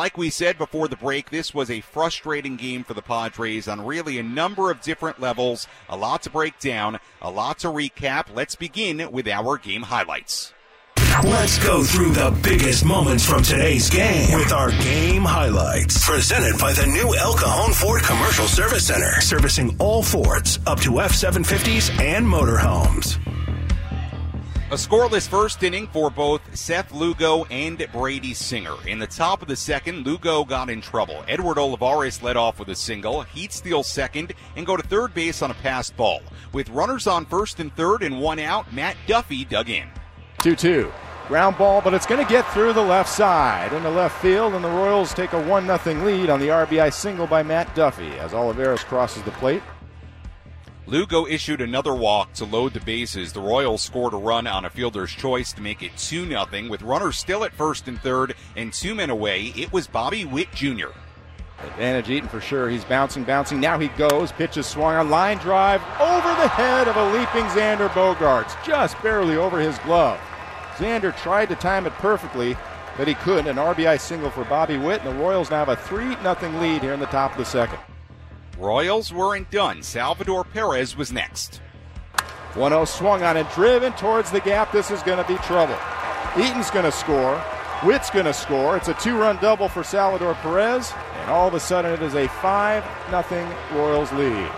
Like we said before the break, this was a frustrating game for the Padres on really a number of different levels. A lot to break down, a lot to recap. Let's begin with our game highlights. Let's go through the biggest moments from today's game with our game highlights. Presented by the new El Cajon Ford Commercial Service Center, servicing all Fords up to F 750s and motorhomes. A scoreless first inning for both Seth Lugo and Brady Singer. In the top of the second, Lugo got in trouble. Edward Olivares led off with a single. He'd steal second and go to third base on a passed ball. With runners on first and third and one out, Matt Duffy dug in. 2 2. Ground ball, but it's going to get through the left side into left field, and the Royals take a 1 0 lead on the RBI single by Matt Duffy as Olivares crosses the plate. Lugo issued another walk to load the bases. The Royals scored a run on a fielder's choice to make it 2 0. With runners still at first and third and two men away, it was Bobby Witt Jr. Advantage Eaton for sure. He's bouncing, bouncing. Now he goes. Pitches swung on line drive over the head of a leaping Xander Bogaerts. just barely over his glove. Xander tried to time it perfectly, but he couldn't. An RBI single for Bobby Witt, and the Royals now have a 3 0 lead here in the top of the second. Royals weren't done. Salvador Perez was next. 1 0 swung on and driven towards the gap. This is going to be trouble. Eaton's going to score. Witt's going to score. It's a two run double for Salvador Perez, and all of a sudden it is a 5 0 Royals lead.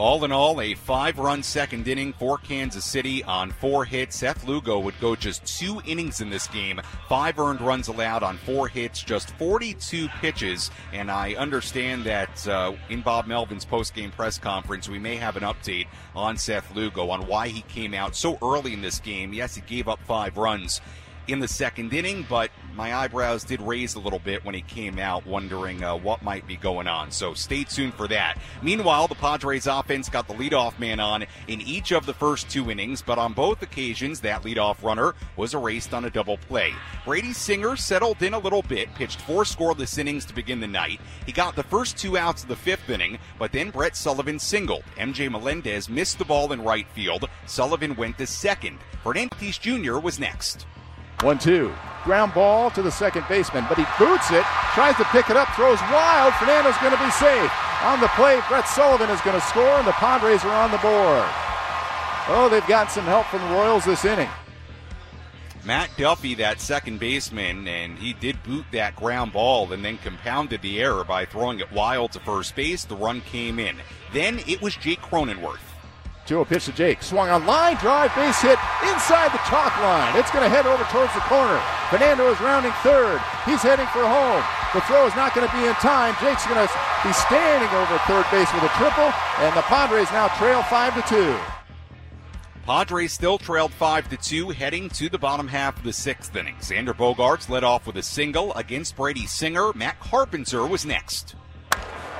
All in all, a five run second inning for Kansas City on four hits. Seth Lugo would go just two innings in this game. Five earned runs allowed on four hits, just 42 pitches. And I understand that uh, in Bob Melvin's post game press conference, we may have an update on Seth Lugo on why he came out so early in this game. Yes, he gave up five runs in the second inning, but my eyebrows did raise a little bit when he came out, wondering uh, what might be going on. So stay tuned for that. Meanwhile, the Padres offense got the leadoff man on in each of the first two innings, but on both occasions, that leadoff runner was erased on a double play. Brady Singer settled in a little bit, pitched four scoreless innings to begin the night. He got the first two outs of the fifth inning, but then Brett Sullivan singled. MJ Melendez missed the ball in right field. Sullivan went to second. Fernandez Jr. was next. 1 2. Ground ball to the second baseman, but he boots it, tries to pick it up, throws wild. Fernando's going to be safe. On the play, Brett Sullivan is going to score, and the Padres are on the board. Oh, they've got some help from the Royals this inning. Matt Duffy, that second baseman, and he did boot that ground ball and then compounded the error by throwing it wild to first base. The run came in. Then it was Jake Cronenworth. 2 pitch to Jake. Swung on line drive, base hit inside the chalk line. It's going to head over towards the corner. Fernando is rounding third. He's heading for home. The throw is not going to be in time. Jake's going to be standing over third base with a triple, and the Padres now trail 5 to 2. Padres still trailed 5 to 2 heading to the bottom half of the sixth inning. Xander Bogaerts led off with a single against Brady Singer. Matt Carpenter was next.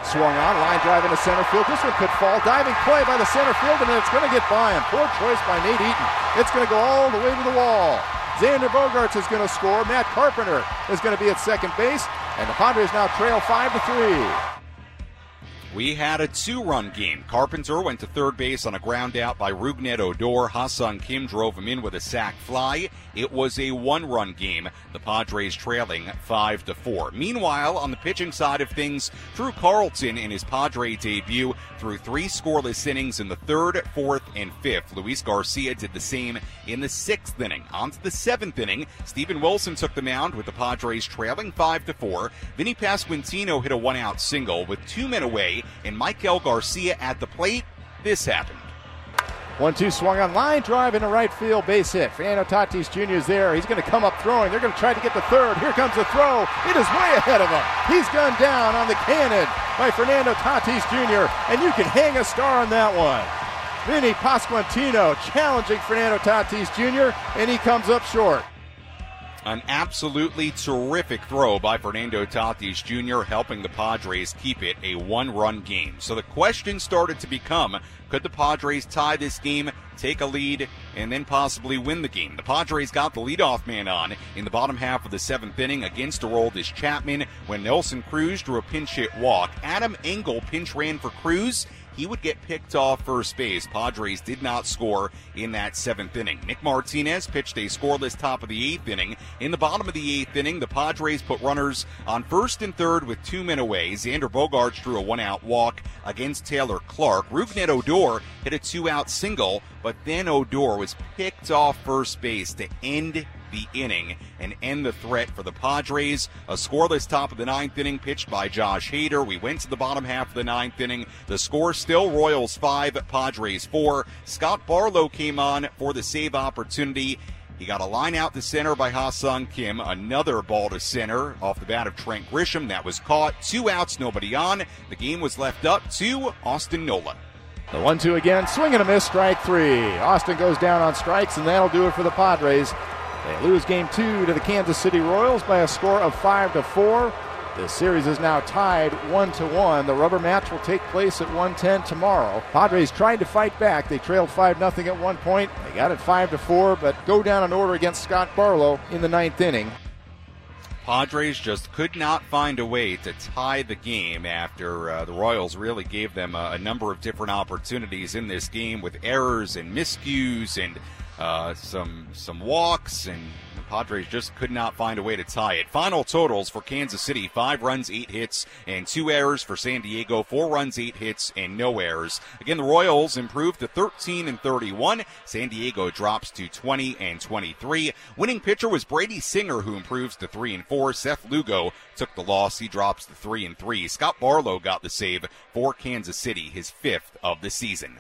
Swung on, line drive into center field. This one could fall. Diving play by the center field, and it's going to get by him. Poor choice by Nate Eaton. It's going to go all the way to the wall. Xander Bogaerts is going to score. Matt Carpenter is going to be at second base, and the Padres now trail 5 to 3. We had a two run game. Carpenter went to third base on a ground out by Rougned Odor. Ha-Seong Kim drove him in with a sac fly. It was a one run game. The Padres trailing 5 to 4. Meanwhile, on the pitching side of things, Drew Carlton in his Padre debut threw three scoreless innings in the third, fourth, and fifth. Luis Garcia did the same in the sixth inning. On to the seventh inning, Steven Wilson took the mound with the Padres trailing 5 to 4. Vinny Pasquantino hit a one out single with two men away and Maikel Garcia at the plate. This happened. One two swung on line drive into right field base hit. Fernando Tatis Jr. is there. He's going to come up throwing. They're going to try to get the third. Here comes the throw. It is way ahead of him. He's gunned down on the cannon by Fernando Tatis Jr. And you can hang a star on that one. Vinny Pasquantino challenging Fernando Tatis Jr. and he comes up short. An absolutely terrific throw by Fernando Tatis Jr., helping the Padres keep it a one run game. So the question started to become could the Padres tie this game, take a lead, and then possibly win the game? The Padres got the leadoff man on in the bottom half of the seventh inning against Aroldis Chapman when Nelson Cruz drew a pinch hit walk. Adam Engel pinch ran for Cruz. He would get picked off first base. Padres did not score in that seventh inning. Nick Martinez pitched a scoreless top of the eighth inning. In the bottom of the eighth inning, the Padres put runners on first and third with two men away. Xander Bogaerts drew a one out walk against Taylor Clarke. Rougned Odor hit a two out single, but then Odor was picked off first base to end the inning and end the threat for the Padres. A scoreless top of the ninth inning pitched by Josh Hader. We went to the bottom half of the ninth inning. The score still Royals 5, Padres 4. Scott Barlow came on for the save opportunity. He got a line out to center by Ha-Seong Kim. Another ball to center off the bat of Trent Grisham. That was caught. Two outs, nobody on. The game was left up to Austin Nola. The one two again, swing and a miss, strike three. Austin goes down on strikes, and that'll do it for the Padres. They lose game two to the Kansas City Royals by a score of five to four. The series is now tied one to one. The rubber match will take place at 110 tomorrow. Padres tried to fight back. They trailed five 0 at one point. They got it five to four, but go down in order against Scott Barlow in the ninth inning. Padres just could not find a way to tie the game after uh, the Royals really gave them a, a, number of different opportunities in this game with errors and miscues and uh, some some walks and Padres just could not find a way to tie it. Final totals for Kansas City: five runs, eight hits, and two errors. For San Diego, four runs, eight hits, and no errors. Again, the Royals improved to 13 and 31. San Diego drops to 20 and 23. Winning pitcher was Brady Singer, who improves to three and four. Seth Lugo took the loss; he drops to three and three. Scott Barlow got the save for Kansas City, his fifth of the season.